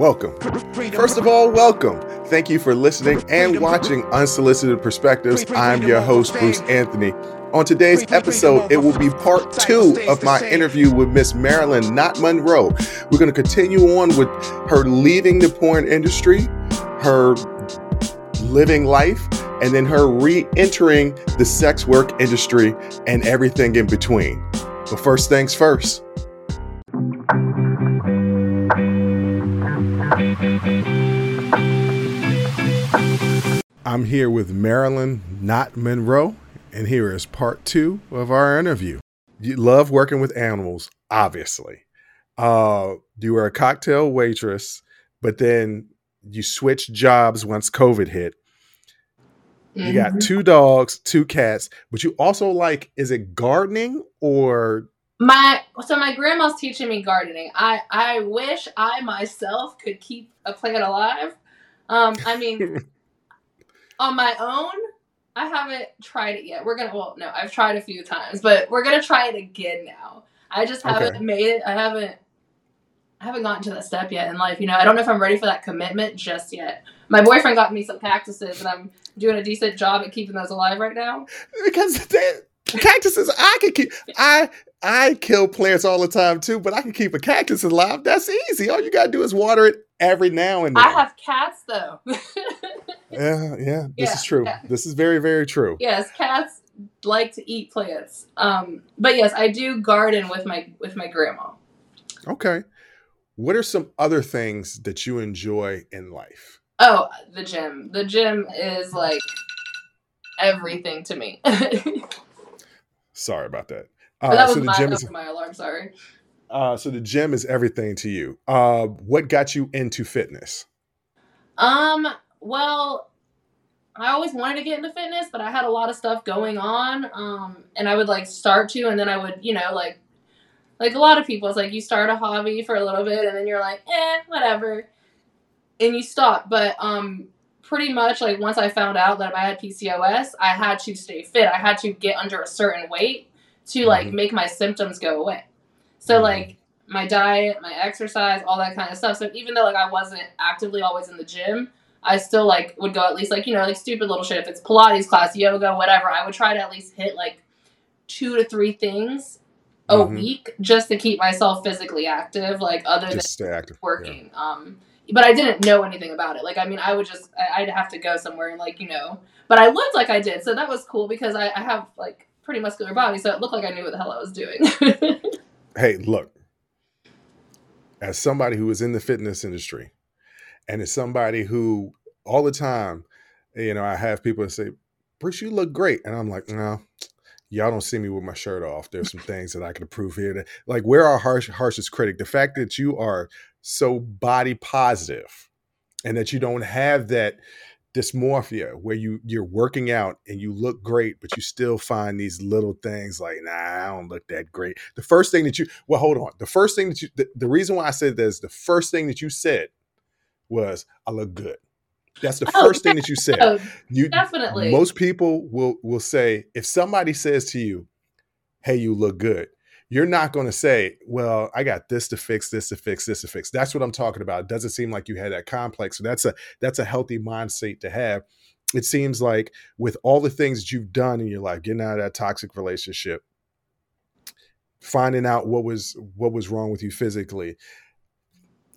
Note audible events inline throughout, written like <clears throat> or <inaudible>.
welcome. First of all, welcome. Thank you for listening and watching Unsolicited Perspectives. I'm your host, Bruce Anthony. On today's episode, it will be part two of my interview with Miss Marilyn Notmonroe. We're going to continue on with her leaving the porn industry, her living life, and then her re entering the sex work industry and everything in between. But first things first. I'm here with Marilyn Notmonroe, and here is part two of our interview. You love working with animals, obviously. Uh, you were a cocktail waitress, but then you switched jobs once COVID hit. You mm-hmm. got two dogs, two cats, but you also like, is it gardening or my so my grandma's teaching me gardening. I I wish I myself could keep a plant alive. Um, I mean, <laughs> on my own, I haven't tried it yet. We're gonna well, no, I've tried a few times, but we're gonna try it again now. I just haven't okay. made it. I haven't I haven't gotten to that step yet in life. You know, I don't know if I'm ready for that commitment just yet. My boyfriend got me some cactuses, and I'm doing a decent job at keeping those alive right now. Because they, cactuses, I can keep. I I kill plants all the time too, but I can keep a cactus alive. That's easy. All you gotta do is water it every now and then. I have cats though. <laughs> yeah, yeah, this yeah, is true. This is very, very true. Yes, cats like to eat plants. Um, but yes, I do garden with my with my grandma. Okay. What are some other things that you enjoy in life? Oh, the gym. The gym is like everything to me. <laughs> Sorry about that. Uh, that was so the my, gym is my alarm. Sorry. Uh, so the gym is everything to you. Uh, what got you into fitness? Um. Well, I always wanted to get into fitness, but I had a lot of stuff going on. Um, and I would like start to, and then I would, you know, like, like a lot of people, it's like you start a hobby for a little bit, and then you're like, eh, whatever, and you stop. But um, pretty much like once I found out that I had PCOS, I had to stay fit. I had to get under a certain weight to like mm-hmm. make my symptoms go away. So mm-hmm. like my diet, my exercise, all that kind of stuff. So even though like I wasn't actively always in the gym, I still like would go at least like, you know, like stupid little shit. If it's Pilates class, yoga, whatever, I would try to at least hit like two to three things a mm-hmm. week just to keep myself physically active, like other just than active. working. Yeah. Um but I didn't know anything about it. Like, I mean, I would just, I'd have to go somewhere and, like, you know, but I looked like I did. So that was cool because I, I have, like, pretty muscular body, so it looked like I knew what the hell I was doing. <laughs> hey, look, as somebody who is in the fitness industry, and as somebody who all the time, you know, I have people that say, Bruce, you look great. And I'm like, no, y'all don't see me with my shirt off. There's some <laughs> things that I can prove here. That, like, we're our harsh, harshest critic. The fact that you are so body positive and that you don't have that dysmorphia where you you're working out and you look great but you still find these little things like nah i don't look that great. The first thing that you well hold on. The first thing that you the, the reason why i said this the first thing that you said was i look good. That's the oh, first thing that you <laughs> said. Oh, you definitely. most people will will say if somebody says to you hey you look good you're not going to say, well, I got this to fix, this to fix, this to fix. That's what I'm talking about. It doesn't seem like you had that complex. So that's a that's a healthy mindset to have. It seems like with all the things that you've done in your life, getting out of that toxic relationship, finding out what was what was wrong with you physically,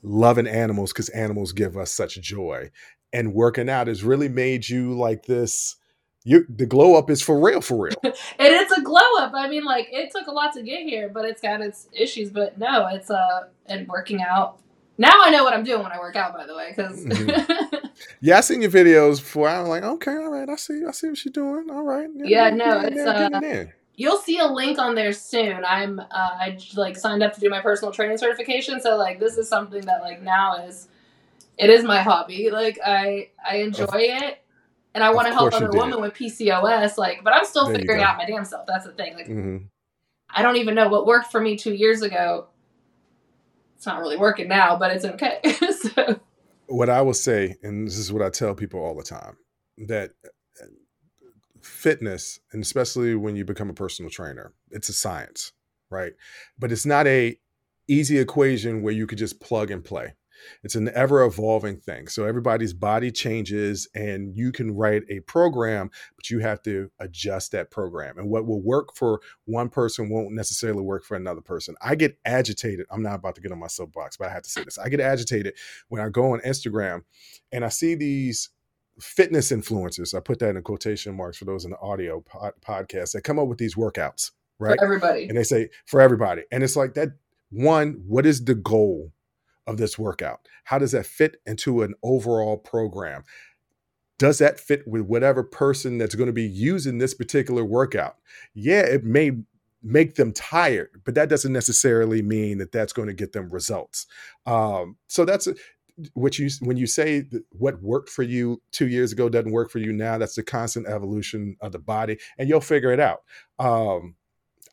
loving animals because animals give us such joy, and working out has really made you like this you the glow up is for real, for real. <laughs> and it's a glow up. I mean, like it took a lot to get here, but it's got its issues. But no, it's uh, and working out. Now I know what I'm doing when I work out. By the way, because mm-hmm. <laughs> yeah, I seen your videos before. I'm like, okay, all right, I see, I see what you're doing. All right, yeah, yeah no, it's uh, you'll see a link on there soon. I'm uh, I like signed up to do my personal training certification, so like this is something that like now is it is my hobby. Like I I enjoy it and I want to help other women with PCOS. Like, but I'm still there figuring out my damn self. That's the thing. Like, mm-hmm. I don't even know what worked for me two years ago. It's not really working now, but it's okay. <laughs> so. What I will say, and this is what I tell people all the time, that fitness, and especially when you become a personal trainer, it's a science, right? But it's not a easy equation where you could just plug and play It's an ever evolving thing. So everybody's body changes and you can write a program, but you have to adjust that program. And what will work for one person won't necessarily work for another person. I get agitated. I'm not about to get on my soapbox, but I have to say this. I get agitated when I go on Instagram and I see these fitness influencers. I put that in quotation marks for those in the audio pod- podcast that come up with these workouts, right? For everybody. And they say for everybody. And it's like that one, what is the goal of this workout? How does that fit into an overall program? Does that fit with whatever person that's going to be using this particular workout? Yeah, it may make them tired, but that doesn't necessarily mean that that's going to get them results. Um, so that's what you when you say what worked for you two years ago doesn't work for you now. That's the constant evolution of the body, and you'll figure it out. Um,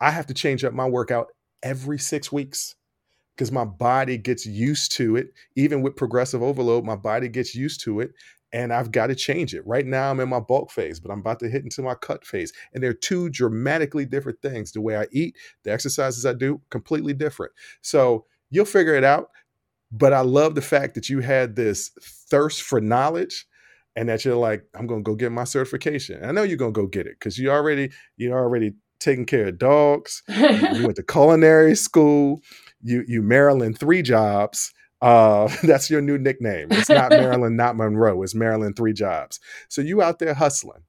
I have to change up my workout every six weeks because my body gets used to it. Even with progressive overload, my body gets used to it and I've got to change it. Right now, I'm in my bulk phase, but I'm about to hit into my cut phase. And they're two dramatically different things. The way I eat, the exercises I do, completely different. So you'll figure it out. But I love the fact that you had this thirst for knowledge and that you're like, I'm gonna go get my certification. I know you're gonna go get it because you already you're already taking care of dogs. you went to <laughs> culinary school. You you Marilyn three jobs. Uh, <laughs> that's your new nickname. It's not <laughs> Marilyn, not Monroe. It's Marilyn three jobs. So you out there hustling.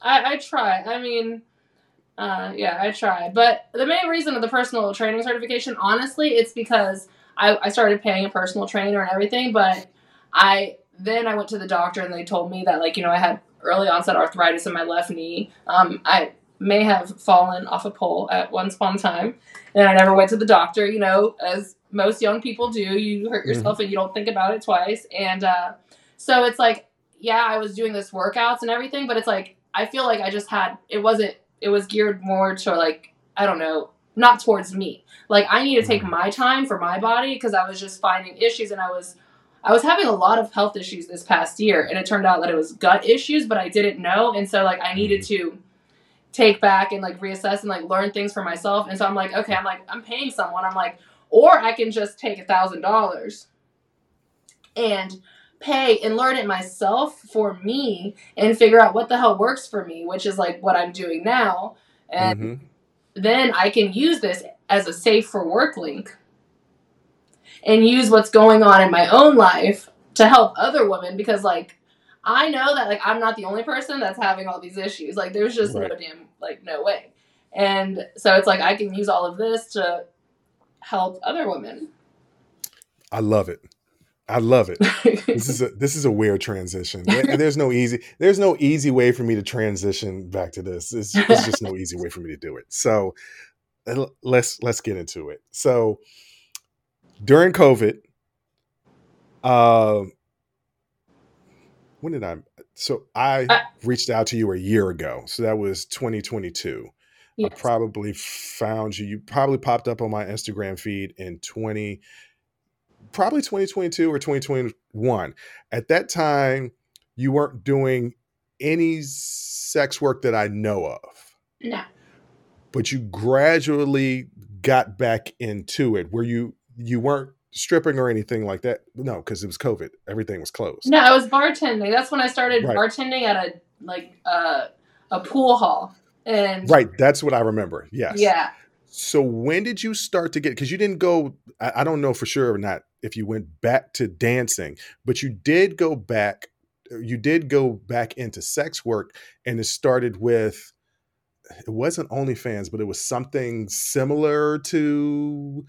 I, I try. I mean, uh, yeah, I try. But the main reason of the personal training certification, honestly, it's because I, I started paying a personal trainer and everything. But I then I went to the doctor and they told me that like you know I had early onset arthritis in my left knee. Um, I may have fallen off a pole at once upon a time, and I never went to the doctor. You know, as most young people do, you hurt yourself mm-hmm. and you don't think about it twice. And uh, so it's like, yeah, I was doing this workouts and everything, but it's like I feel like I just had it wasn't it was geared more to like I don't know not towards me. Like I need to take mm-hmm. my time for my body because I was just finding issues and I was I was having a lot of health issues this past year and it turned out that it was gut issues, but I didn't know and so like I needed mm-hmm. to take back and like reassess and like learn things for myself. And so I'm like, okay, I'm like, I'm paying someone. I'm like, or I can just take a thousand dollars and pay and learn it myself for me and figure out what the hell works for me, which is like what I'm doing now. And mm-hmm. then I can use this as a safe for work link and use what's going on in my own life to help other women because like I know that like I'm not the only person that's having all these issues. Like there's just right. no damn like no way. And so it's like I can use all of this to help other women. I love it. I love it. <laughs> this is a this is a weird transition. <laughs> There's no easy there's no easy way for me to transition back to this. It's, it's <laughs> just no easy way for me to do it. So let's let's get into it. So during COVID, uh, when did I? So I uh, reached out to you a year ago. So that was 2022. Yes. I probably found you. You probably popped up on my Instagram feed in 20, probably 2022 or 2021. At that time, you weren't doing any sex work that I know of. No. But you gradually got back into it where you you weren't stripping or anything like that. No, because it was COVID. Everything was closed. No, I was bartending. That's when I started right. bartending at a like uh, a pool hall. And right, that's what I remember. Yes. Yeah. So when did you start to get? Because you didn't go. I, I don't know for sure or not if you went back to dancing, but you did go back. You did go back into sex work, and it started with. It wasn't OnlyFans, but it was something similar to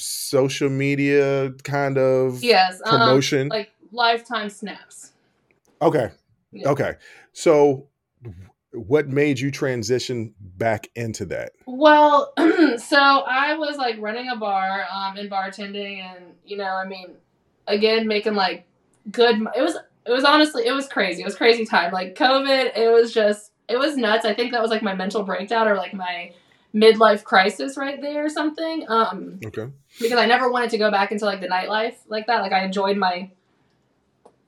social media kind of yes uh-huh. promotion, like lifetime snaps. Okay, yeah. okay. So, what made you transition back into that? Well, <clears throat> so I was like running a bar um, and bartending, and you know, I mean, again, making like good. It was it was honestly it was crazy. It was crazy time. Like COVID, it was just it was nuts. I think that was like my mental breakdown or like my midlife crisis right there or something. Um, okay. Because I never wanted to go back into like the nightlife like that. Like I enjoyed my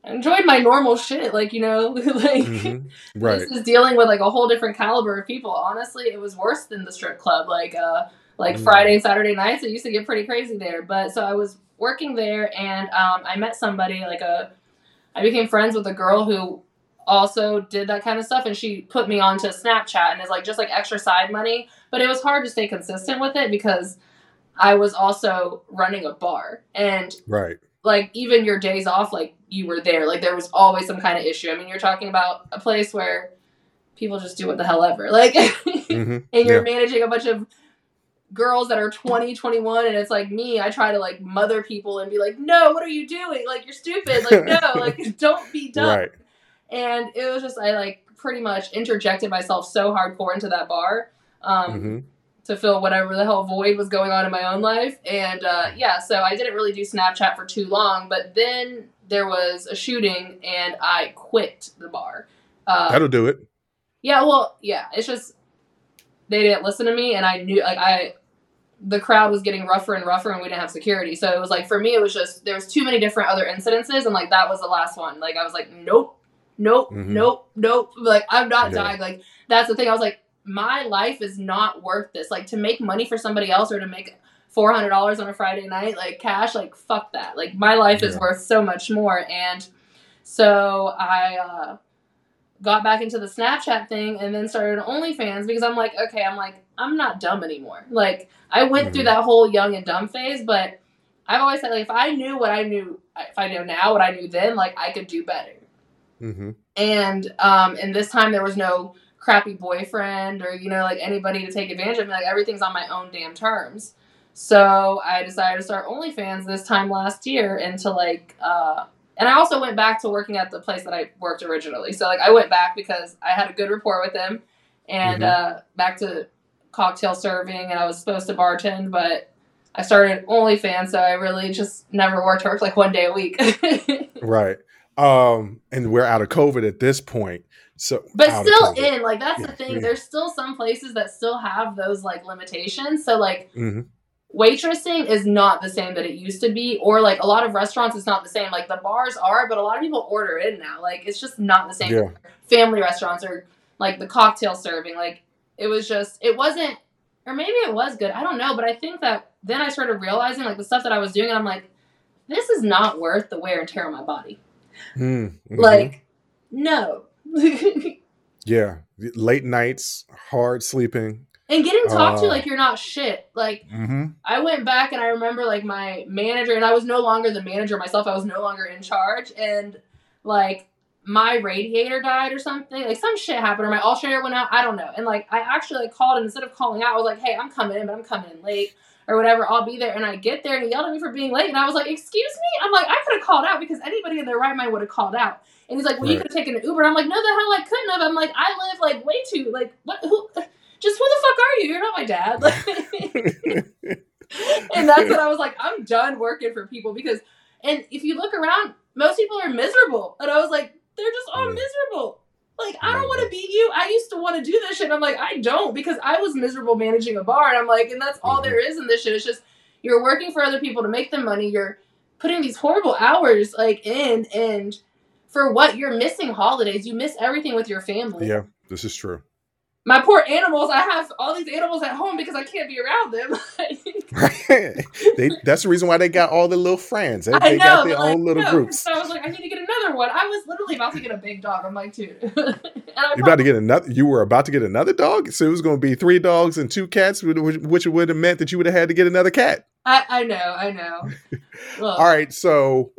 I enjoyed my normal shit. Like you know, <laughs> like mm-hmm. right. this is dealing with like a whole different caliber of people. Honestly, it was worse than the strip club. Like uh, like Mm. Friday, Saturday nights. It used to get pretty crazy there. But so I was working there, and um, I met somebody like a. I became friends with a girl who also did that kind of stuff, and she put me onto Snapchat, and it's like just like extra side money. But it was hard to stay consistent with it because I was also running a bar, and Right. like even your days off, like you were there. Like there was always some kind of issue. I mean, you're talking about a place where people just do what the hell ever. <laughs> Like, hmm and you're managing a bunch of girls that are 20 21 and it's like me i try to like mother people and be like no what are you doing like you're stupid like no <laughs> like don't be dumb Right. and it was just i like pretty much interjected myself so hardcore into that bar um, hmm to fill whatever the hell void was going on in my own life. And uh, yeah, so I didn't really do Snapchat for too long, but then there was a shooting and I quit the bar. Uh, That'll do it. yeah, well, yeah, it's just they didn't listen to me, and I knew like I the crowd was getting rougher and rougher, and we didn't have security. So it was like for me, it was just there was too many different other incidences, and like that was the last one. Like I was like, nope, nope, Mhm. nope, nope. Like I'm not Yeah. dying. Like that's the thing. I was like, my life is not worth this. Like to make money for somebody else or to make four hundred dollars on a Friday night, like cash, like fuck that. Like my life is worth so much more. And so I uh, got back into the Snapchat thing and then started OnlyFans because I'm like, okay, I'm like, I'm not dumb anymore. Like I went through Mhm. that whole young and dumb phase, but I've always said like if I knew what I knew, if I know now what I knew then, like I could do better hmm and um and this time there was no crappy boyfriend or you know like anybody to take advantage of me like everything's on my own damn terms so i decided to start onlyfans this time last year and to like uh and i also went back to working at the place that i worked originally so like i went back because i had a good rapport with him and Mhm. uh back to cocktail serving and i was supposed to bartend but i started onlyfans so i really just never worked worked like one day a week <laughs> Right. Um, and we're out of COVID at this point. So, but still in like that's the Yeah, thing. yeah. there's still some places that still have those like limitations. So like Mhm. waitressing is not the same that it used to be or like a lot of restaurants it's not the same. Like the bars are but a lot of people order in now. Like it's just not the same. Yeah. family restaurants or like the cocktail serving like it was just it wasn't or maybe it was good i don't know but i think that then i started realizing like the stuff that i was doing and i'm like this is not worth the wear and tear on my body. Mm, mhm. like no <laughs> yeah, late nights, hard sleeping. and getting talked to Uh, like you're not shit like hmm I went back and I remember like my manager, and I was no longer the manager myself. I was no longer in charge, and like my radiator died or something. Like some shit happened, or my alternator went out. I don't know. And like I actually like called, and instead of calling out, I was like, "Hey, I'm coming in, but I'm coming in late." Or whatever, I'll be there. And I get there and he yelled at me for being late. And I was like, Excuse me? I'm like, I could have called out because anybody in their right mind would have called out. And he's like, Well, you Right. could have taken an Uber. And I'm like, No, the hell I couldn't have. I'm like, I live like way too, like, what, who, just who the fuck are you? You're not my dad. Like, <laughs> and that's what I was like, I'm done working for people because, and if you look around, most people are miserable. And I was like, they're just all miserable. Like, I don't want to be you. I used to want to do this shit. I'm like, I don't because I was miserable managing a bar. And I'm like, and that's all Mhm. there is in this shit. It's just you're working for other people to make them money. You're putting these horrible hours like in and for what you're missing holidays. You miss everything with your family. yeah, this is true. My poor animals. I have all these animals at home because I can't be around them. <laughs> <laughs> they, that's the reason why they got all the little friends. They, know, got their like, own little no. groups. So I was like, I need to get another one. I was literally about to get a big dog. I'm like, <laughs> I You about to get another? You were about to get another dog, so it was going to be three dogs and two cats, which which would have meant that you would have had to get another cat. I, I know, I know. All right, so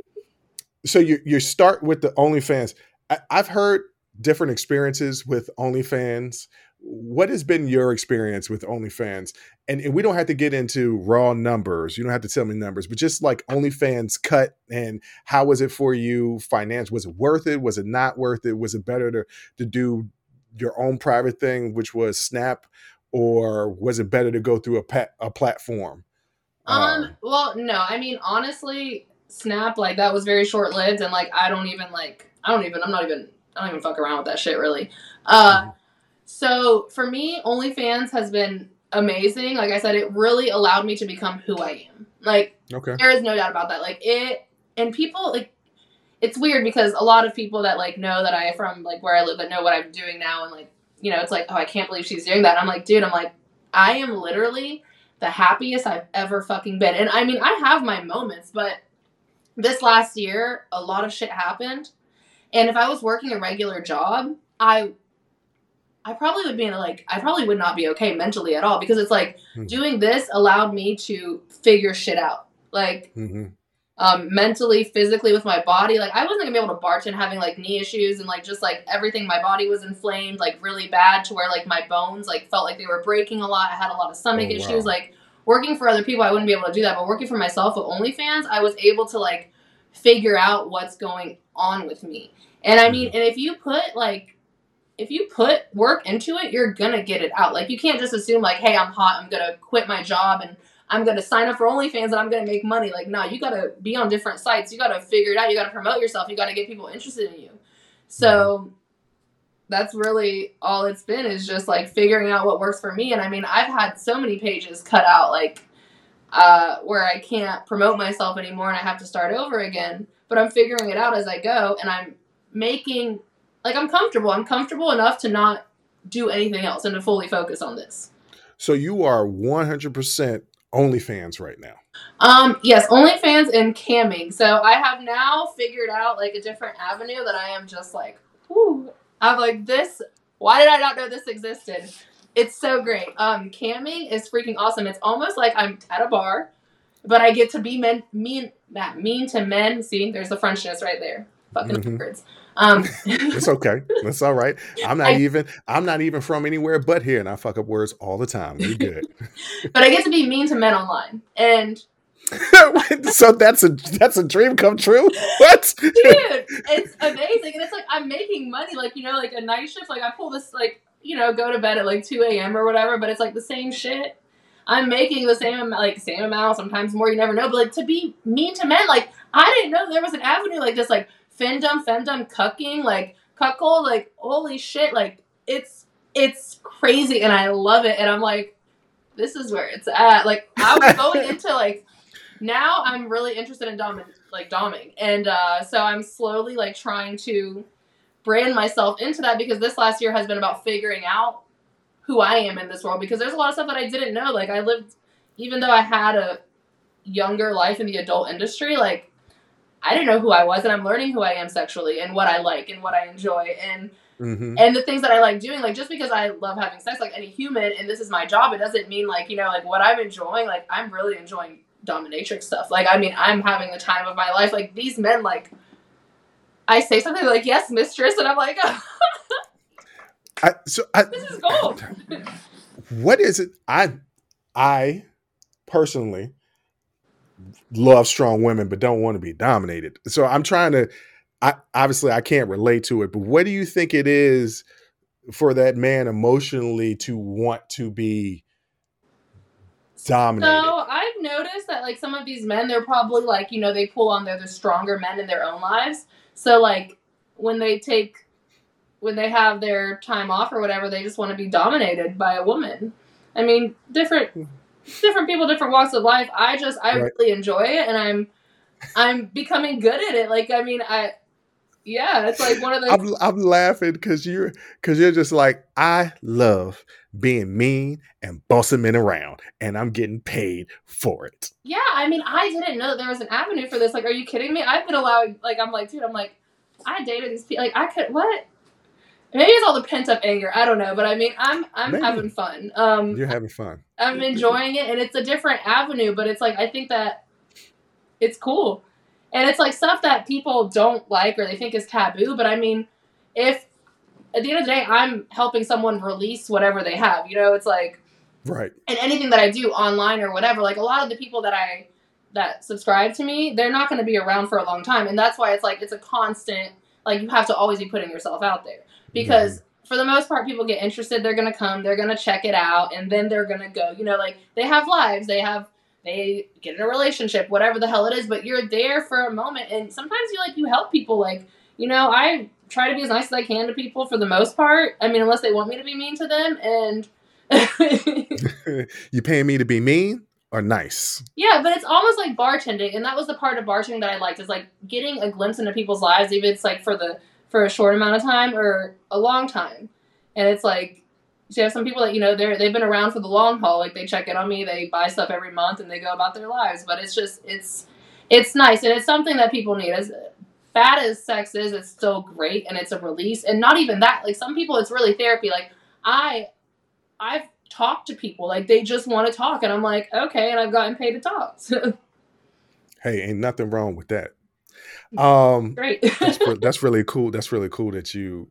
so you you start with the OnlyFans. I, I've heard different experiences with OnlyFans. What has been your experience with OnlyFans? And, and we don't have to get into raw numbers. You don't have to tell me numbers, but just like OnlyFans cut and how was it for you? Finance was it worth it? Was it not worth it? Was it better to to do your own private thing, which was Snap, or was it better to go through a pat, a platform? Um, well, no, I mean, honestly, Snap, like, that was very short lived, and, like, I don't even, like, I don't even, I'm not even, I don't even fuck around with that shit, really. Uh, Mhm. so for me, OnlyFans has been amazing. Like I said, it really allowed me to become who I am. Like, okay. there is no doubt about that. Like, it, and people, like, it's weird because a lot of people that, like, know that I, from, like, where I live, that know what I'm doing now, and, like, you know, it's like, oh, I can't believe she's doing that. I'm like, dude, I'm like, I am literally the happiest I've ever fucking been. And I mean, I have my moments, but this last year, a lot of shit happened. And if I was working a regular job, I I probably would be in a, like I probably would not be okay mentally at all because it's like Mhm. doing this allowed me to figure shit out. Like hmm um mentally, physically with my body. Like I wasn't gonna be able to bartend having like knee issues and like just like everything my body was inflamed like really bad to where like my bones like felt like they were breaking a lot. I had a lot of stomach Oh, wow. issues. Like working for other people I wouldn't be able to do that, but working for myself with OnlyFans, I was able to like figure out what's going on with me. And I mean, mm. and if you put like if you put work into it, you're gonna get it out. Like you can't just assume like, hey, I'm hot, I'm gonna quit my job and I'm gonna sign up for OnlyFans and I'm gonna make money. Like, no, you gotta be on different sites. You gotta figure it out. You gotta promote yourself. You gotta get people interested in you. So that's really all it's been is just like figuring out what works for me. And I mean, I've had so many pages cut out like uh, where I can't promote myself anymore and I have to start over again. But I'm figuring it out as I go and I'm making like I'm comfortable. I'm comfortable enough to not do anything else and to fully focus on this. So you are 100% OnlyFans right now. Um, yes, OnlyFans and camming. So I have now figured out like a different avenue that I am just like, whoo. I'm like this. Why did I not know this existed? It's so great. Um, camming is freaking awesome. It's almost like I'm at a bar, but I get to be men, mean, that mean to men. See, there's the Frenchness right there. Fucking Mhm. words. Um, <laughs> It's okay. That's all right. I'm not <laughs> I- even I'm not even from anywhere but here and I fuck up words all the time. We good. <laughs> but I get to be mean to men online, and <laughs> so that's a that's a dream come true. What? dude, it's amazing, and it's like I'm making money, like you know, like a night shift. Like I pull this, like you know, go to bed at like two a.m. or whatever, but it's like the same shit. I'm making the same amount, like same amount, sometimes more. You never know, but like to be mean to men, like I didn't know there was an avenue like this, like femdom, femdom, cucking, like cuckold, like holy shit, like it's it's crazy, and I love it, and I'm like, this is where it's at. Like I was going <laughs> into like now I'm really interested in dom like doming, and uh, so I'm slowly like trying to brand myself into that because this last year has been about figuring out who I am in this world because there's a lot of stuff that I didn't know. Like I lived, even though I had a younger life in the adult industry, like I didn't know who I was, and I'm learning who I am sexually and what I like and what I enjoy and Mhm. and the things that I like doing, like just because I love having sex, like any human, and this is my job, it doesn't mean like you know, like what I'm enjoying. Like I'm really enjoying dominatrix stuff. Like I mean, I'm having the time of my life. Like these men, like I say something like "Yes, mistress," and I'm like, <laughs> I, so I, "This is gold." what is it? I I personally love strong women, but don't want to be dominated. So I'm trying to. I obviously I can't relate to it, but what do you think it is for that man emotionally to want to be dominated? So I've noticed that like some of these men, they're probably like you know they pull on they're the stronger men in their own lives. So like when they take when they have their time off or whatever, they just want to be dominated by a woman. I mean, different hmm. different people, different walks of life. I just I Right. really enjoy it, and I'm I'm becoming good at it. Like I mean, I yeah, it's like one of those. I'm I'm laughing because you're because you're just like I love being mean and bossing men around, and I'm getting paid for it. Yeah, I mean, I didn't know that there was an avenue for this. Like, are you kidding me? I've been allowing, like, I'm like, dude, I'm like, I dated these people. Like, I could, what? Maybe it's all the pent up anger. I don't know, but I mean, I'm, I'm Maybe. having fun. Um, You're having fun. I'm <laughs> enjoying it, and it's a different avenue. But it's like, I think that it's cool, and it's like stuff that people don't like or they think is taboo. But I mean, if at the end of the day, I'm helping someone release whatever they have, you know, it's like Right. and anything that I do online or whatever, like a lot of the people that I that subscribe to me, they're not going to be around for a long time, and that's why it's like it's a constant. Like you have to always be putting yourself out there because mm-hmm. for the most part, people get interested. They're going to come, they're going to check it out, and then they're going to go. You know, like they have lives, they have they get in a relationship, whatever the hell it is, but you're there for a moment, and sometimes you like you help people. Like you know, I try to be as nice as I can to people for the most part. I mean, unless they want me to be mean to them, and. <laughs> <laughs> you paying me to be mean or nice? Yeah, but it's almost like bartending, and that was the part of bartending that I liked is like getting a glimpse into people's lives, even if it's like for the for a short amount of time or a long time. And it's like So you have some people that you know they're they've been around for the long haul. Like they check in on me, they buy stuff every month, and they go about their lives. But it's just it's it's nice and it's something that people need. As bad as sex is, it's still great and it's a release. And not even that. Like some people, it's really therapy. Like I I've talked to people like they just want to talk, and I'm like okay, and I've gotten paid to talk. <laughs> hey, ain't nothing wrong with that. <laughs> Um, great. that's, <laughs> that's really cool. That's really cool that you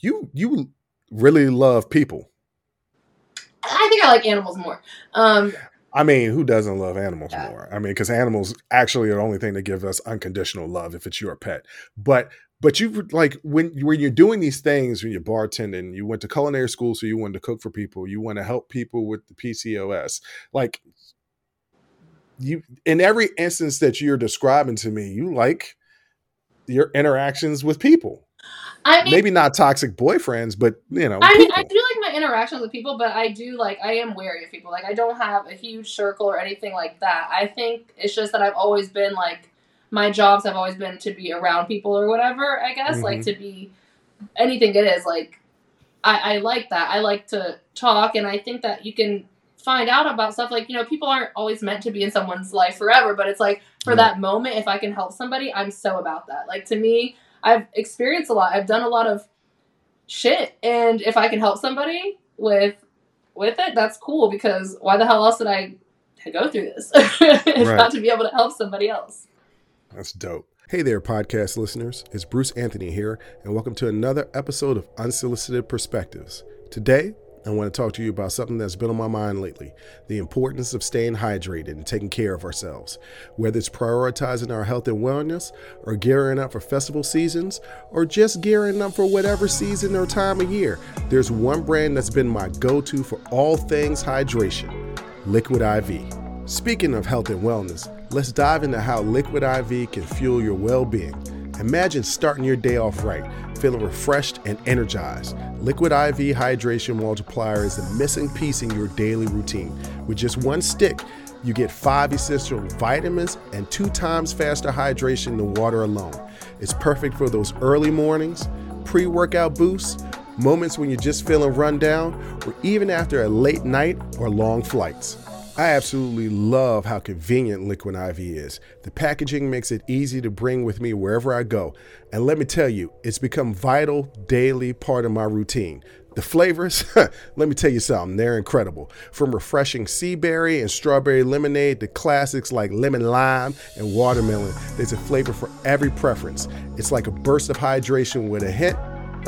you you really love people. I think I like animals more. Um, I mean, who doesn't love animals yeah. more? I mean, because animals actually are the only thing that give us unconditional love if it's your pet. But but you like when when you're doing these things when you're bartending, you went to culinary school, so you wanted to cook for people. You want to help people with the PCOS. Like you, in every instance that you're describing to me, you like your interactions with people. I mean, maybe not toxic boyfriends, but you know. I mean, I do like my interactions with people, but I do like I am wary of people. Like I don't have a huge circle or anything like that. I think it's just that I've always been like my jobs have always been to be around people or whatever. I guess mm-hmm. like to be anything it is. Like I, I like that. I like to talk, and I think that you can find out about stuff like you know people aren't always meant to be in someone's life forever but it's like for right. that moment if i can help somebody i'm so about that like to me I've experienced a lot. I've done a lot of shit, and if I can help somebody with with it, that's cool. Because why the hell else did I go through this? <laughs> it's right. not to be able to help somebody else. That's dope. Hey there, podcast listeners. It's Bruce Anthony here, and welcome to another episode of Unsolicited Perspectives. Today, I want to talk to you about something that's been on my mind lately the importance of staying hydrated and taking care of ourselves. Whether it's prioritizing our health and wellness, or gearing up for festival seasons, or just gearing up for whatever season or time of year, there's one brand that's been my go to for all things hydration Liquid IV. Speaking of health and wellness, let's dive into how Liquid IV can fuel your well being. Imagine starting your day off right feeling refreshed and energized. Liquid IV Hydration Multiplier is the missing piece in your daily routine. With just one stick, you get five essential vitamins and two times faster hydration than water alone. It's perfect for those early mornings, pre workout boosts, moments when you're just feeling run down, or even after a late night or long flights. I absolutely love how convenient Liquid IV is. The packaging makes it easy to bring with me wherever I go. And let me tell you, it's become vital daily part of my routine. The flavors, <laughs> let me tell you something, they're incredible. From refreshing sea berry and strawberry lemonade to classics like lemon lime and watermelon, there's a flavor for every preference. It's like a burst of hydration with a hint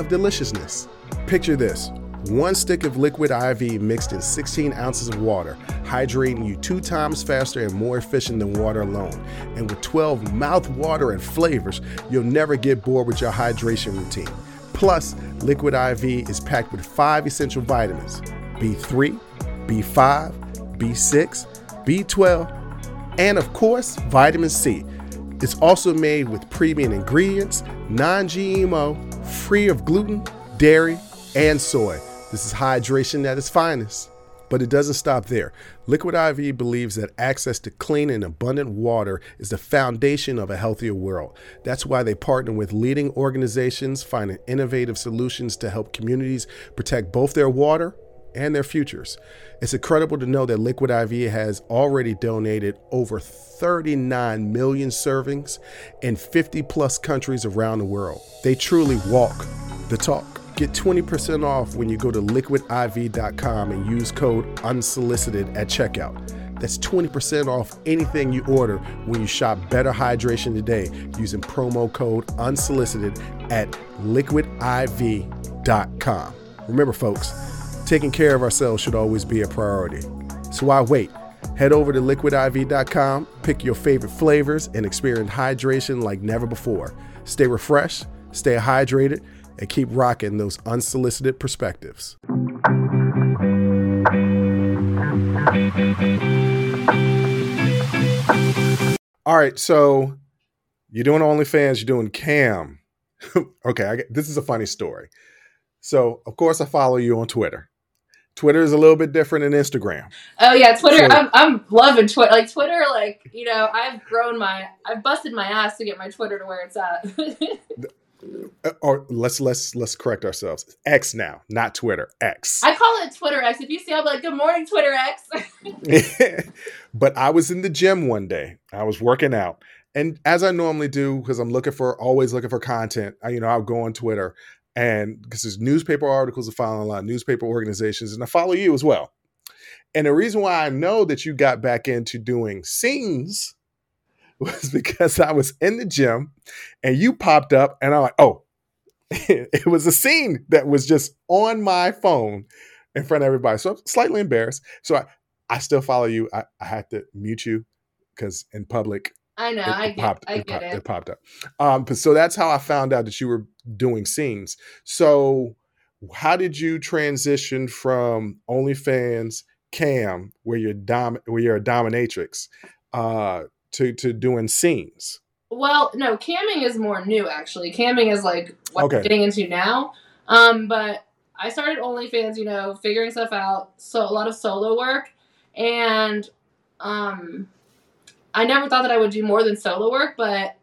of deliciousness. Picture this one stick of liquid IV mixed in 16 ounces of water, hydrating you two times faster and more efficient than water alone. And with 12 mouth flavors, you'll never get bored with your hydration routine. Plus, Liquid IV is packed with five essential vitamins B3, B5, B6, B12, and of course, vitamin C. It's also made with premium ingredients, non GMO, free of gluten, dairy, and soy. This is hydration at its finest. But it doesn't stop there. Liquid IV believes that access to clean and abundant water is the foundation of a healthier world. That's why they partner with leading organizations finding innovative solutions to help communities protect both their water and their futures. It's incredible to know that Liquid IV has already donated over 39 million servings in 50 plus countries around the world. They truly walk the talk. Get 20% off when you go to liquidiv.com and use code unsolicited at checkout. That's 20% off anything you order when you shop Better Hydration today using promo code unsolicited at liquidiv.com. Remember, folks, taking care of ourselves should always be a priority. So why wait? Head over to liquidiv.com, pick your favorite flavors, and experience hydration like never before. Stay refreshed, stay hydrated and keep rocking those unsolicited perspectives. All right, so you're doing OnlyFans, you're doing Cam. <laughs> okay, I get, this is a funny story. So, of course, I follow you on Twitter. Twitter is a little bit different than Instagram. Oh yeah, Twitter. So, I'm, I'm loving Twitter. Like Twitter, like you know, I've grown my, I've busted my ass to get my Twitter to where it's at. <laughs> Uh, or let's let's let's correct ourselves. X now, not Twitter. X. I call it Twitter X. If you see, I'll be like, "Good morning, Twitter X." <laughs> <laughs> but I was in the gym one day. I was working out, and as I normally do, because I'm looking for always looking for content. I, you know, I'll go on Twitter and because there's newspaper articles, I follow a lot of newspaper organizations, and I follow you as well. And the reason why I know that you got back into doing scenes <laughs> was because I was in the gym and you popped up, and I'm like, oh, <laughs> it was a scene that was just on my phone in front of everybody. So I'm slightly embarrassed. So I, I still follow you. I, I had to mute you because in public I know. It, I get. Popped, I it, get it. It popped up. Um, so that's how I found out that you were doing scenes. So, how did you transition from OnlyFans Cam, where you're dom, where you're a dominatrix, uh, to to doing scenes? Well, no, camming is more new actually. Camming is like what okay. I'm getting into now. Um, but I started OnlyFans, you know, figuring stuff out. So a lot of solo work, and um, I never thought that I would do more than solo work, but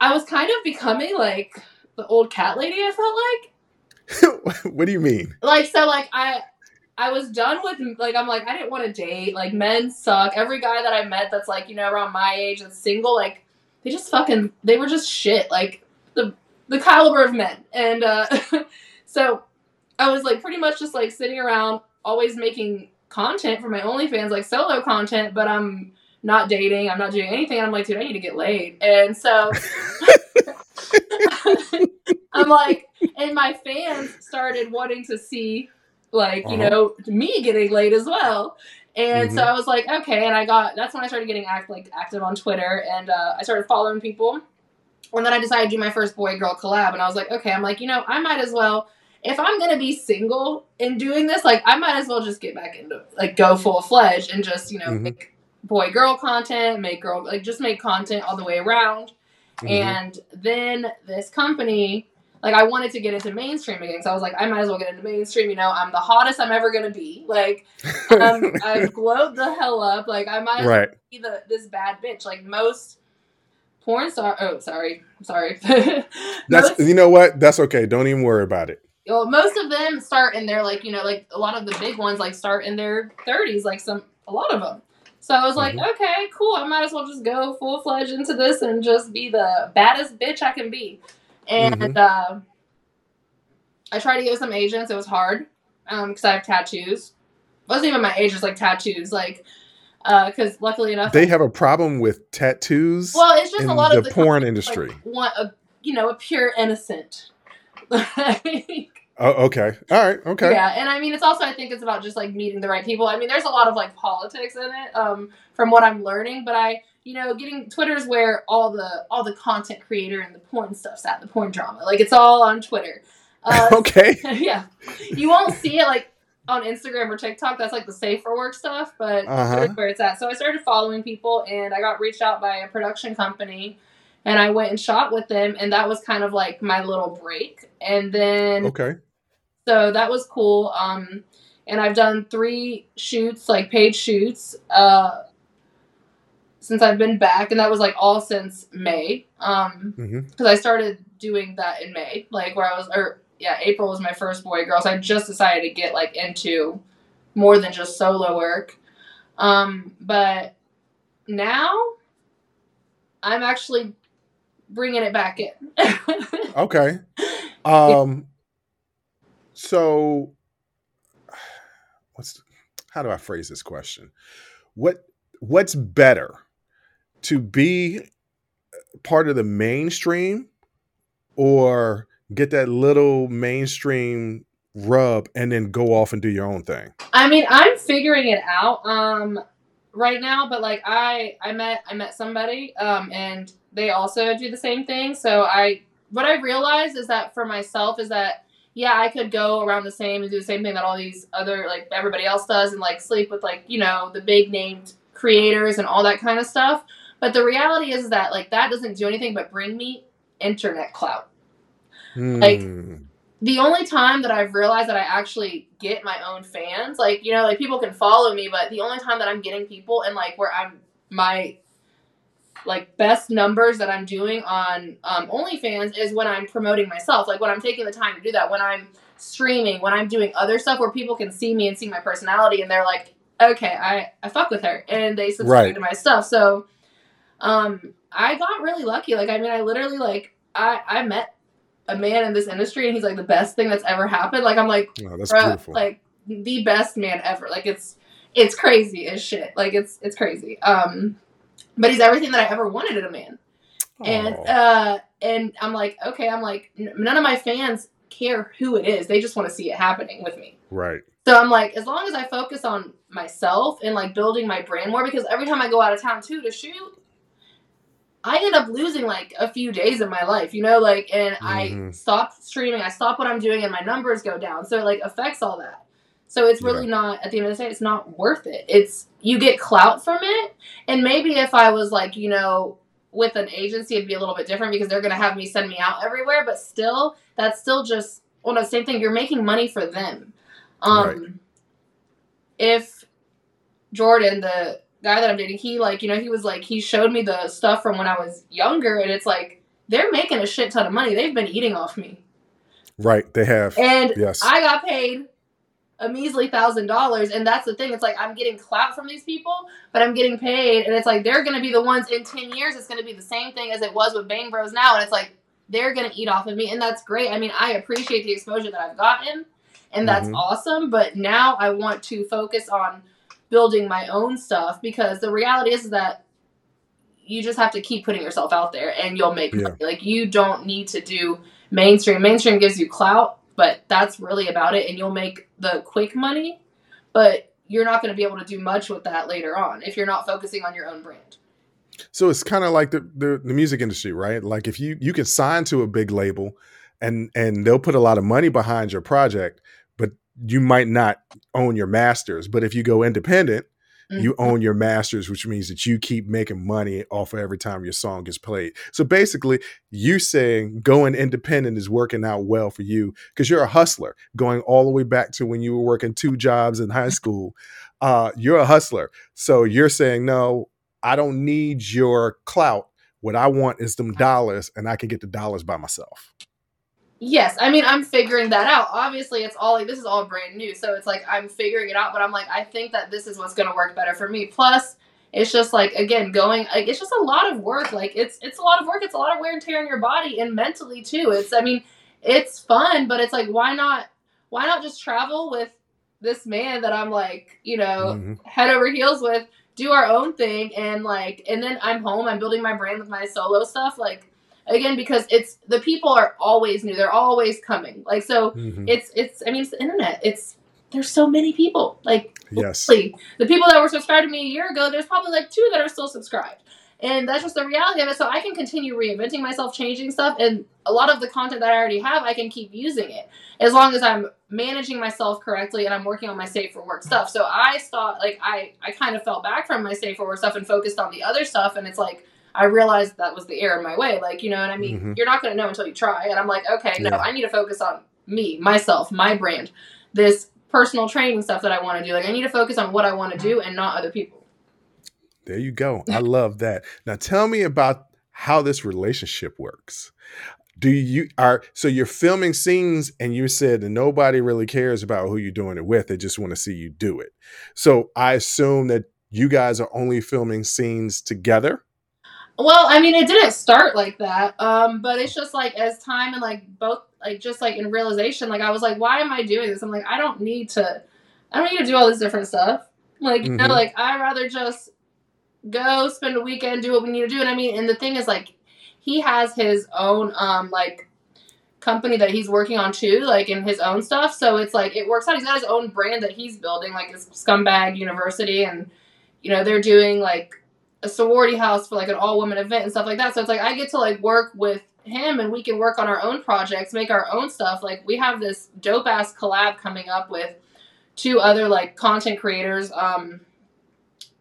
I was kind of becoming like the old cat lady. I felt like. <laughs> what do you mean? Like so, like I, I was done with like I'm like I didn't want to date. Like men suck. Every guy that I met that's like you know around my age that's single, like they just fucking they were just shit. Like the the caliber of men, and uh, <laughs> so I was like pretty much just like sitting around, always making content for my OnlyFans, like solo content, but I'm not dating. I'm not doing anything. I'm like, dude, I need to get laid. And so <laughs> <laughs> I'm like, and my fans started wanting to see, like, you uh-huh. know, me getting laid as well. And mm-hmm. so I was like, okay. And I got, that's when I started getting act, like active on Twitter and uh, I started following people. And then I decided to do my first boy girl collab. And I was like, okay, I'm like, you know, I might as well if I'm gonna be single in doing this, like I might as well just get back into like go full fledged and just you know mm-hmm. make boy girl content, make girl like just make content all the way around. Mm-hmm. And then this company, like I wanted to get into mainstream again, so I was like, I might as well get into mainstream. You know, I'm the hottest I'm ever gonna be. Like, um, <laughs> I've glowed the hell up. Like I might right. be the this bad bitch. Like most porn star. Oh, sorry, sorry. <laughs> That's you know what? That's okay. Don't even worry about it well, most of them start in their like you know like a lot of the big ones like start in their 30s like some a lot of them so i was like mm-hmm. okay cool i might as well just go full-fledged into this and just be the baddest bitch i can be and mm-hmm. uh, i tried to get some agents it was hard because um, i have tattoos it wasn't even my age just like tattoos like because uh, luckily enough they have a problem with tattoos well it's just a lot the of the porn industry like, want a you know a pure innocent <laughs> Oh, okay. All right. Okay. Yeah, and I mean, it's also I think it's about just like meeting the right people. I mean, there's a lot of like politics in it, um, from what I'm learning. But I, you know, getting Twitter's where all the all the content creator and the porn stuff's at, the porn drama. Like it's all on Twitter. <laughs> Uh, okay. <laughs> yeah, you won't see it like on Instagram or TikTok. That's like the safer work stuff, but uh-huh. where it's at. So I started following people, and I got reached out by a production company and I went and shot with them, and that was kind of like my little break. And then okay, so that was cool. Um, and I've done three shoots, like paid shoots, uh, since I've been back, and that was like all since May. Um, because mm-hmm. I started doing that in May, like where I was, or yeah, April was my first boy girl, so I just decided to get like into more than just solo work. Um, but now I'm actually bringing it back in. <laughs> okay. Um. So, what's how do I phrase this question? What what's better to be part of the mainstream or get that little mainstream rub and then go off and do your own thing? I mean, I'm figuring it out um right now, but like I I met I met somebody um and they also do the same thing. So I what I realized is that for myself is that yeah, I could go around the same and do the same thing that all these other like everybody else does and like sleep with like, you know, the big named creators and all that kind of stuff. But the reality is that like that doesn't do anything but bring me internet clout. Mm. Like the only time that I've realized that I actually get my own fans, like, you know, like people can follow me, but the only time that I'm getting people and like where I'm my like best numbers that I'm doing on um, OnlyFans is when I'm promoting myself. Like when I'm taking the time to do that. When I'm streaming, when I'm doing other stuff where people can see me and see my personality, and they're like, okay, I I fuck with her, and they subscribe Right. to my stuff. So, um, I got really lucky. Like I mean, I literally like I I met a man in this industry, and he's like the best thing that's ever happened. Like I'm like, Oh, that's beautiful. like the best man ever. Like it's it's crazy as shit. Like it's it's crazy. Um, but he's everything that I ever wanted in a man. And uh, and I'm like, okay, I'm like, n- none of my fans care who it is. They just want to see it happening with me. right. So I'm like, as long as I focus on myself and like building my brand more, because every time I go out of town too to shoot, I end up losing like a few days of my life, you know, like, and I Mhm. stop streaming, I stop what I'm doing, and my numbers go down. So it like affects all that. So it's really not at the end of the day, it's not worth it. It's you get clout from it, and maybe if I was like, you know, with an agency, it'd be a little bit different because they're gonna have me send me out everywhere. But still, that's still just well, no, same thing. You're making money for them. Um, Right. if Jordan, the guy that I'm dating, he like, you know, he was like, he showed me the stuff from when I was younger, and it's like they're making a shit ton of money. They've been eating off me, Right. They have. and yes. I got paid a measly thousand dollars, and that's the thing. It's like I'm getting clout from these people, but I'm getting paid, and it's like they're gonna be the ones in ten years. It's gonna be the same thing as it was with Bang Bros now, and it's like they're gonna eat off of me, and that's great. I mean, I appreciate the exposure that I've gotten, and that's Mhm. awesome. But now I want to focus on building my own stuff because the reality is that you just have to keep putting yourself out there, and you'll make Yeah. money. Like you don't need to do mainstream. Mainstream gives you clout, but that's really about it, and you'll make the quick money, but you're not going to be able to do much with that later on if you're not focusing on your own brand. So it's kind of like the, the the music industry, right? Like if you you can sign to a big label, and and they'll put a lot of money behind your project, you might not own your masters. But if you go independent, you Mhm. own your masters, which means that you keep making money off of every time your song gets played. So basically, you saying going independent is working out well for you because you're a hustler, going all the way back to when you were working two jobs in high <laughs> school. Uh, you're a hustler. So you're saying, no, I don't need your clout. What I want is them dollars, and I can get the dollars by myself. Yes, I mean I'm figuring that out. Obviously, it's all like this is all brand new, so it's like I'm figuring it out. But I'm like, I think that this is what's gonna work better for me. Plus, it's just like again going like it's just a lot of work. Like it's it's a lot of work. It's a lot of wear and tear on your body and mentally too. It's I mean it's fun, but it's like why not why not just travel with this man that I'm like you know Mhm. head over heels with, do our own thing, and like and then I'm home. I'm building my brand with my solo stuff. Like again because it's the people are always new. They're always coming. Like so Mhm. it's it's i mean it's the internet. It's there's so many people. Like Yes. literally, the people that were subscribed to me a year ago there's probably like two that are still subscribed. And that's just the reality of it. So i can continue reinventing myself changing stuff and a lot of the content that i already have i can keep using it. As long as i'm managing myself correctly and i'm working on my safe for work stuff. So i thought like i i kind of fell back from my safe for work stuff and focused on the other stuff. And it's like I realized that was the error in my way. Like, you know what I mean? Mhm. You're not going to know until you try. And I'm like, okay, no, Yeah. I need to focus on me, myself, my brand, this personal training stuff that I want to do. Like, I need to focus on what I want to do and not other people. There you go. I love that. Now tell me about how this relationship works. Do you are so you're filming scenes and you said that nobody really cares about who you're doing it with. They just want to see you do it. So I assume that you guys are only filming scenes together. Well, I mean, it didn't start like that. Um, but it's just like as time and like both, like just like in realization, like I was like, why am I doing this? I'm like, I don't need to, I don't need to do all this different stuff. Like, you know, Mhm. like I'd rather just go spend a weekend, do what we need to do. And I mean, and the thing is, like, he has his own, um, like, company that he's working on too, like in his own stuff. So it's like it works out. He's got his own brand that he's building, like his Scumbag University, and you know they're doing like a sorority house for like an all women event and stuff like that. So it's like I get to like work with him and we can work on our own projects, make our own stuff. Like we have this dope ass collab coming up with two other like content creators um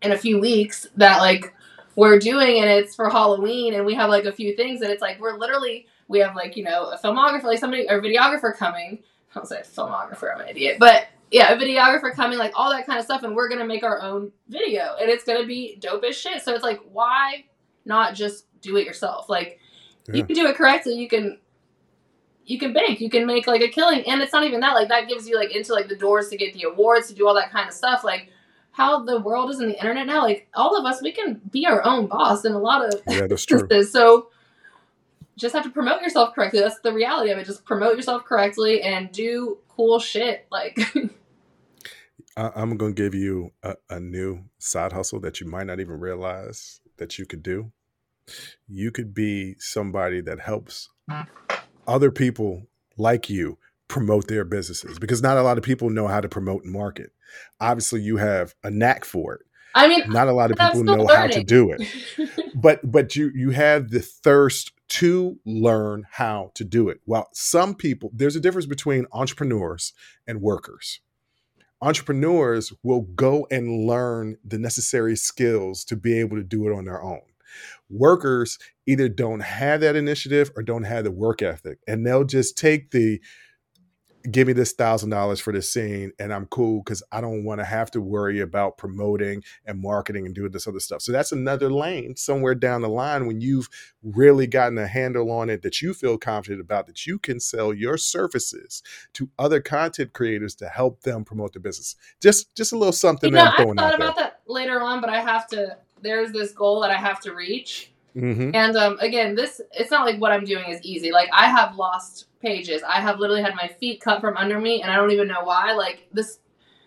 in a few weeks that like we're doing and it's for Halloween and we have like a few things and it's like we're literally we have like, you know, a filmographer like somebody or videographer coming. I don't say filmographer, I'm an idiot. But yeah, a videographer coming, like all that kind of stuff, and we're gonna make our own video, and it's gonna be dope as shit. So it's like, why not just do it yourself. Like Yeah. you can do it correctly, you can you can bank, you can make like a killing, and it's not even that. Like that gives you like into like the doors to get the awards, to do all that kind of stuff. Like how the world is in the internet now. Like all of us, we can be our own boss in a lot of Yeah, that's true. So just have to promote yourself correctly. That's the reality of it. Just promote yourself correctly and do cool shit. Like <laughs> I, I'm going to give you a, a new side hustle that you might not even realize that you could do. You could be somebody that helps other people like you promote their businesses because not a lot of people know how to promote and market. Obviously, you have a knack for it. I mean, Not a lot of people know how to do it. <laughs> but but you you have the thirst to learn how to do it well some people there's a difference between entrepreneurs and workers entrepreneurs will go and learn the necessary skills to be able to do it on their own. Workers either don't have that initiative or don't have the work ethic and they'll just take the give me this thousand dollars for this scene and i'm cool because i don't want to have to worry about promoting and marketing and doing this other stuff. So that's another lane somewhere down the line when you've really gotten a handle on it that you feel confident about that you can sell your services to other content creators to help them promote their business. Just just a little something you know, that i'm I thought out there. about that later on, but I have to. There's this goal that I have to reach, hmm and um, again, this it's not like what I'm doing is easy. Like I have lost pages. I have literally had my feet cut from under me, and I don't even know why. Like this,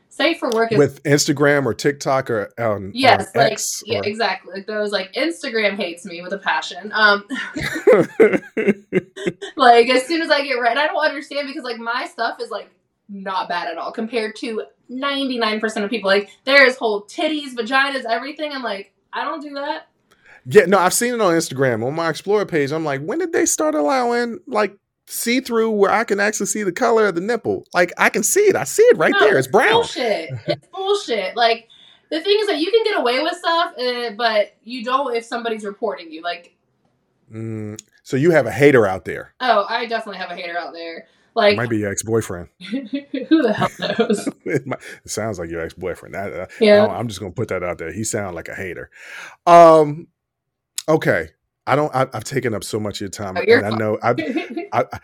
say for work is with instagram or tiktok or on, yes, like X yeah, or- exactly. Like those like Instagram hates me with a passion. Um, <laughs> <laughs> like as soon as I get read, I don't understand because like my stuff is like not bad at all compared to 99% of people. Like there's whole titties, vaginas, everything. I'm like, I don't do that. Yeah, no, I've seen it on Instagram on my Explorer page. I'm like, when did they start allowing like see through where I can actually see the color of the nipple? Like I can see it. I see it right No, there. It's brown. Bullshit. It's bullshit. Like the thing is that you can get away with stuff, uh, but you don't if somebody's reporting you. Like, Mm, so you have a hater out there. oh, I definitely have a hater out there. Like, Might be your ex boyfriend. <laughs> who the hell knows? <laughs> it, might- it sounds like your ex boyfriend. Yeah. I'm just gonna put that out there. He sounds like a hater. Um, okay. I don't. I, I've taken up so much of your time, Oh, and I know I, I, <laughs> I-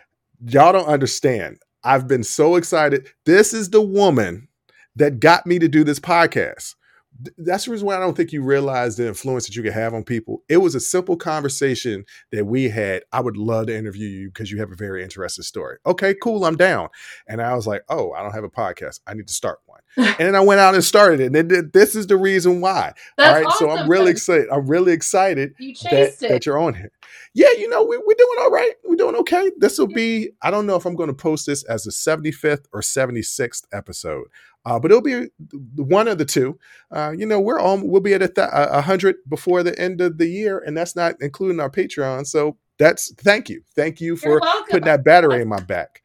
y'all don't understand. I've been so excited. This is the woman that got me to do this podcast. Th- That's the reason why I don't think you realize the influence that you can have on people. It was a simple conversation that we had. I would love to interview you because you have a very interesting story. Okay, cool, I'm down. And I was like, oh, I don't have a podcast. I need to start one. <laughs> and then I went out and started it. And then this is the reason why. That's All right, so I'm really excited. I'm really excited You that, that you're on here. Yeah, you know, we, we're doing all right. We're doing okay. This will be, I don't know if I'm going to post this as the 75th or 76th episode, uh, but it'll be one of the two. Uh, you know, we're all we'll be at a, th- a hundred before the end of the year, and that's not including our Patreon. So that's, thank you. Thank you for putting that battery in my back.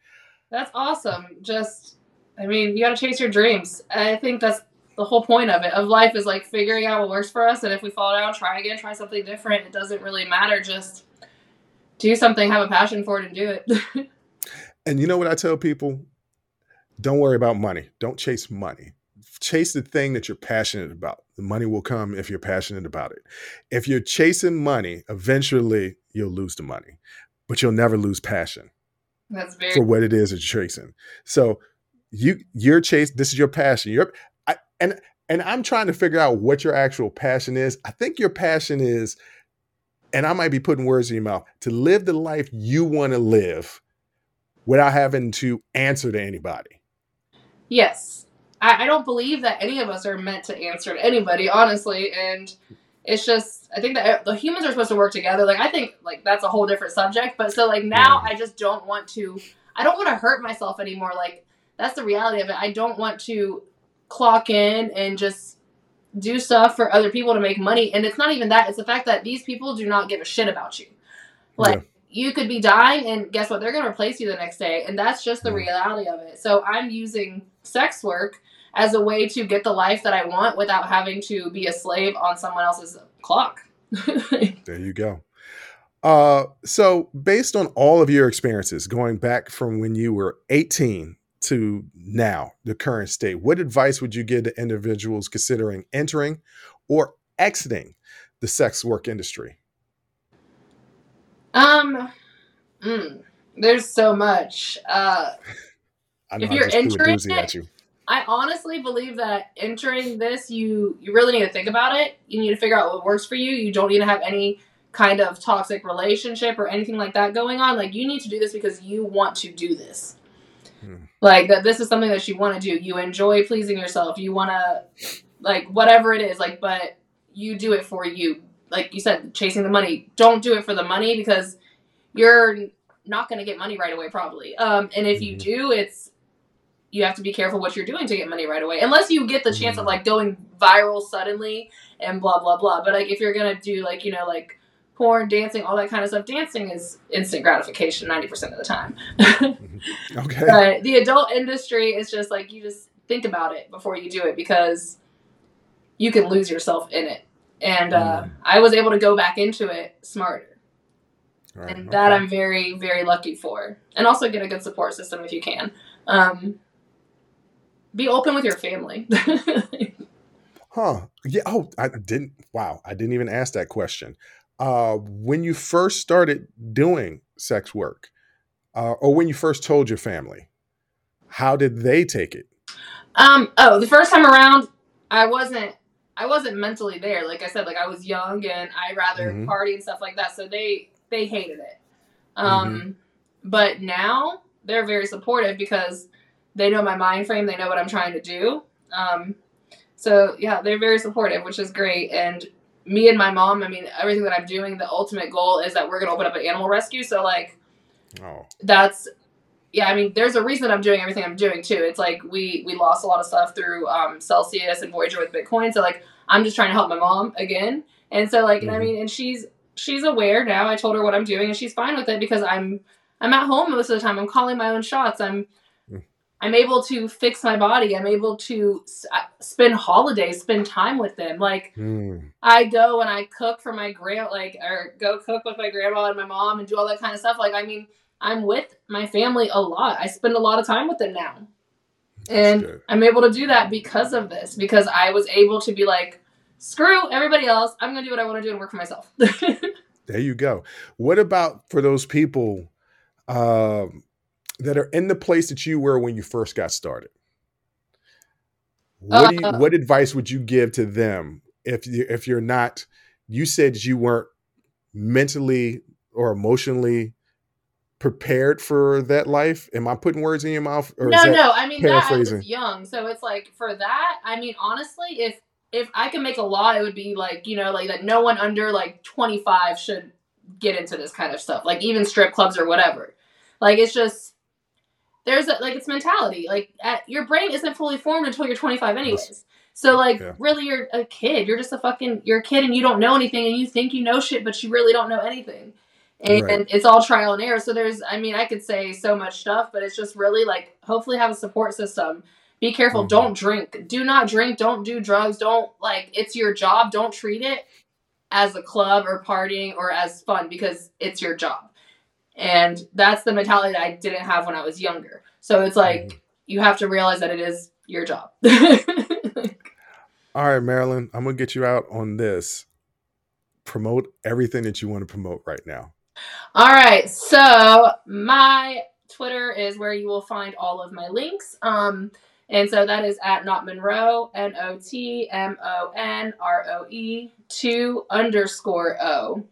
That's awesome. Just, I mean, you got to chase your dreams. I think that's the whole point of it. Of life is like figuring out what works for us, and if we fall down, try again, try something different. It doesn't really matter. Just do something, have a passion for it, and do it. <laughs> And you know what I tell people? Don't worry about money. Don't chase money. Chase the thing that you're passionate about. The money will come if you're passionate about it. If you're chasing money, eventually you'll lose the money, but you'll never lose passion that's very for what it is that you're chasing. So you you're chase this is your passion. You're I, and and I'm trying to figure out what your actual passion is. I think your passion is and I might be putting words in your mouth to live the life you want to live without having to answer to anybody. Yes. I, I don't believe that any of us are meant to answer to anybody, honestly. And it's just, I think that the humans are supposed to work together. Like, I think, like, that's a whole different subject. But so, like, now I just don't want to, I don't want to hurt myself anymore. Like, that's the reality of it. I don't want to clock in and just do stuff for other people to make money. And it's not even that, it's the fact that these people do not give a shit about you. Like. You could be dying, and guess what? They're going to replace you the next day. And that's just the reality of it. So I'm using sex work as a way to get the life that I want without having to be a slave on someone else's clock. <laughs> There you go. Uh, so based on all of your experiences going back from when you were 18 to now, the current state, what advice would you give to individuals considering entering or exiting the sex work industry? Um, mm, there's so much. Uh, If you're entering it- you. I honestly believe that entering this, you you really need to think about it. You need to figure out what works for you. You don't need to have any kind of toxic relationship or anything like that going on. Like you need to do this because you want to do this. Hmm. Like that this is something that you want to do. You enjoy pleasing yourself. You want to like whatever it is like but you do it for you. Like you said chasing the money. Don't do it for the money because you're not going to get money right away probably. Um and if you Mhm. do it's you have to be careful what you're doing to get money right away. Unless you get the chance of Mhm. like going viral suddenly and blah blah blah. But like if you're gonna do like you know like porn, dancing, all that kind of stuff, dancing is instant gratification ninety percent of the time. Okay. <laughs> but the adult industry is just like you just think about it before you do it because you can lose yourself in it. And uh, Mm. I was able to go back into it smarter, right, and that okay. I'm very very lucky for. And also get a good support system if you can. Um, be open with your family. <laughs> Huh. Yeah. Oh, I didn't. Wow. I didn't even ask that question. Uh, when you first started doing sex work, uh, or when you first told your family, how did they take it? Um. Oh, the first time around, I wasn't. I wasn't mentally there. Like I said, like I was young and I rather Mhm. party and stuff like that. So they they hated it. Um. But now they're very supportive because they know my mind frame. They know what I'm trying to do. Um. So yeah, they're very supportive, which is great. And me and my mom. I mean, everything that I'm doing, the ultimate goal is that we're gonna open up an animal rescue. So like Oh, that's yeah i mean there's a reason i'm doing everything i'm doing too it's like we we lost a lot of stuff through um Celsius and Voyager with bitcoin so like i'm just trying to help my mom again and so like and i Mhm. mean and she's she's aware now i told her what i'm doing and she's fine with it because i'm i'm at home most of the time i'm calling my own shots i'm Mm. i'm able to fix my body i'm able to s- uh, spend holidays spend time with them like Hmm. I go and I cook for my grand like or go cook with my grandma and my mom and do all that kind of stuff. Like I mean, I'm with my family a lot. I spend a lot of time with them now. And good. I'm able to do that because of this, because I was able to be like, screw everybody else. I'm gonna do what I want to do and work for myself. <laughs> There you go. What about for those people um, that are in the place that you were when you first got started? What do you, Uh, what advice would you give to them if you if you're not? You said you weren't mentally or emotionally prepared for that life. Am I putting words in your mouth? Or no, no. I mean, that I was young, so it's like for that. I mean, honestly, if if I could make a law, it would be like you know, like that no one under like 25 should get into this kind of stuff, like even strip clubs or whatever. Like it's just there's a, like it's mentality. Like at, your brain isn't fully formed until you're 25, anyways. So like Yeah. really, you're a kid. You're just a fucking you're a kid, and you don't know anything, and you think you know shit, but you really don't know anything. And Right. it's all trial and error. So there's, I mean, I could say so much stuff, but it's just really like, hopefully have a support system. Be careful. Mhm. Don't drink. Do not drink. Don't do drugs. Don't like. It's your job. Don't treat it as a club or partying or as fun because it's your job. And that's the mentality that I didn't have when I was younger. So it's like Mhm. you have to realize that it is your job. <laughs> All right, Marilyn, I'm gonna get you out on this. Promote everything that you want to promote right now. All right, so my Twitter is where you will find all of my links. Um, and so that is at Not Monroe, N O T M O N R O E two underscore O.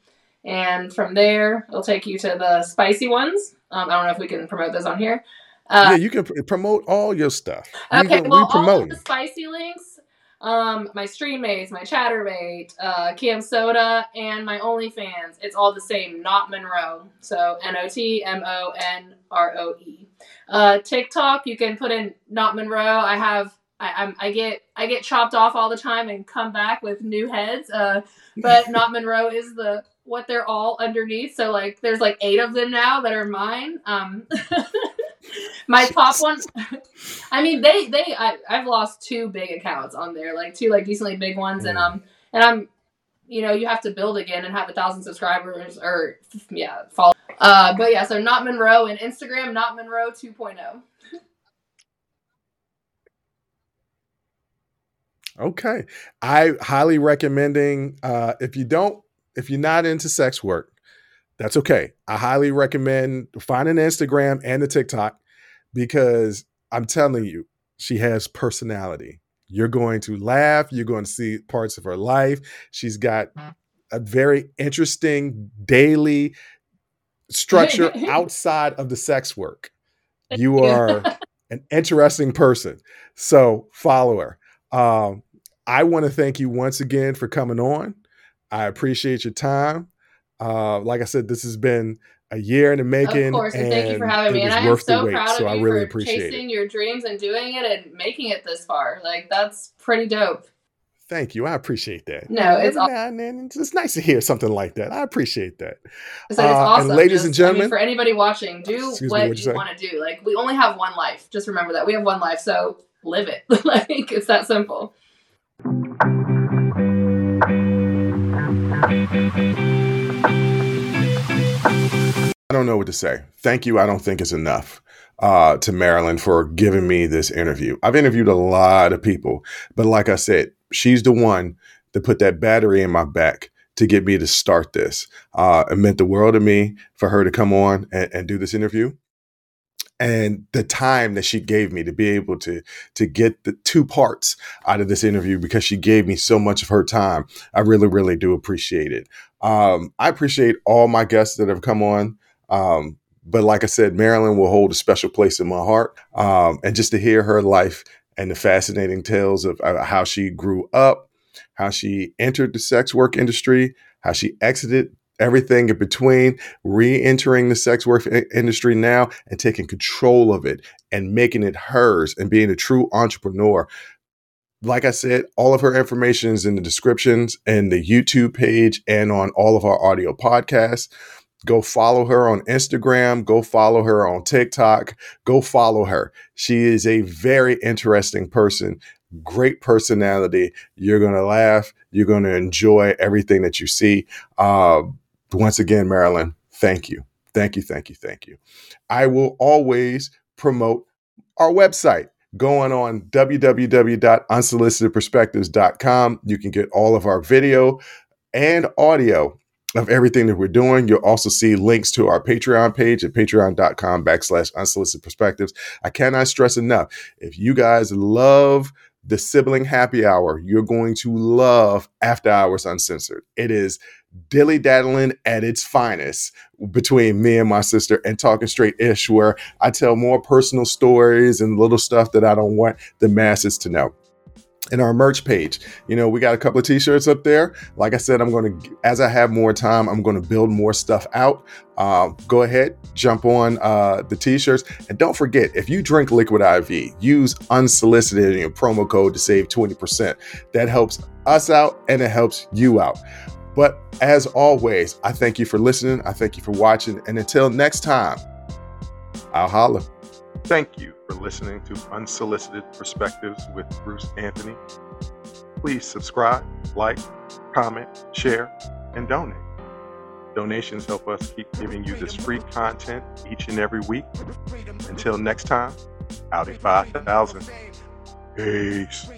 And from there, it'll take you to the spicy ones. Um, I don't know if we can promote those on here. yeah, Uh, you can pr- promote all your stuff. We okay, can- well, we all of the spicy links, um, my stream mates, my Chaturbate, uh, CamSoda, and my OnlyFans, it's all the same, not Monroe. So N O T M O N R O E. Uh, TikTok, you can put in not Monroe. I have. I, I'm, I get I get chopped off all the time and come back with new heads. Uh, but <laughs> not Monroe is the what they're all underneath. So like there's like eight of them now that are mine. Um, <laughs> my top one. <laughs> I mean they they I, I've lost two big accounts on there, like two like decently big ones, and Mm. um and I'm you know you have to build again and have a thousand subscribers or yeah follow. Uh, but yeah, so not Monroe and Instagram, not Monroe oh. 2.0. Okay. I highly recommending uh if you don't if you're not into sex work, That's okay. I highly recommend finding Instagram and the TikTok because I'm telling you, she has personality. You're going to laugh. You're going to see parts of her life. She's got a very interesting daily structure <laughs> outside of the sex work. You are an interesting person. So follow her. Um, I want to thank you once again for coming on. I appreciate your time. Uh, like I said, this has been a year in the making. Of course, and, and thank you for having me. And I am so wait, proud of so you really for chasing it. your dreams and doing it and making it this far. Like that's pretty dope. Thank you. I appreciate that. No, it's then it's nice to hear something like that. I appreciate that. So uh, awesome. And ladies Just, and gentlemen, I mean, for anybody watching, do what, me, you want to do. Like we only have one life. Just remember that we have one life, so live it. <laughs> like it's that simple. Don't know what to say. Thank you. I don't think it's enough uh, to Marilyn for giving me this interview. I've interviewed a lot of people, but like I said, she's the one that put that battery in my back to get me to start this. Uh, it meant the world to me for her to come on and, and do this interview and the time that she gave me to be able to to get the two parts out of this interview because she gave me so much of her time i really really do appreciate it um, i appreciate all my guests that have come on um, but like I said, Marilyn will hold a special place in my heart. Um, and just to hear her life and the fascinating tales of uh, how she grew up, how she entered the sex work industry, how she exited everything in between, re entering the sex work industry now and taking control of it and making it hers and being a true entrepreneur. Like I said, all of her information is in the descriptions and the YouTube page and on all of our audio podcasts. Go follow her on Instagram. Go follow her on TikTok. Go follow her. She is a very interesting person, great personality. You're going to laugh. You're going to enjoy everything that you see. Uh, once again, Marilyn, thank you. Thank you. Thank you. Thank you. I will always promote our website going on www.unsolicitedperspectives.com. You can get all of our video and audio of everything that we're doing. You'll also see links to our Patreon page at patreon.com backslash unsolicited perspectives. I cannot stress enough. If you guys love the sibling happy hour, you're going to love After Hours Uncensored. It is dilly daddling at its finest between me and my sister and talking straight ish, where I tell more personal stories and little stuff that I don't want the masses to know in our merch page. You know, we got a couple of t-shirts up there. Like I said, I'm going to, as I have more time, I'm going to build more stuff out. Uh, go ahead, jump on uh, the t-shirts. And don't forget, if you drink Liquid IV, use unsolicited in your promo code to save 20%. That helps us out and it helps you out. But as always, I thank you for listening. I thank you for watching. And until next time, I'll holla. Thank you for listening to Unsolicited Perspectives with Bruce Anthony. Please subscribe, like, comment, share, and donate. Donations help us keep giving you this free content each and every week. Until next time, Audi 5000. Peace.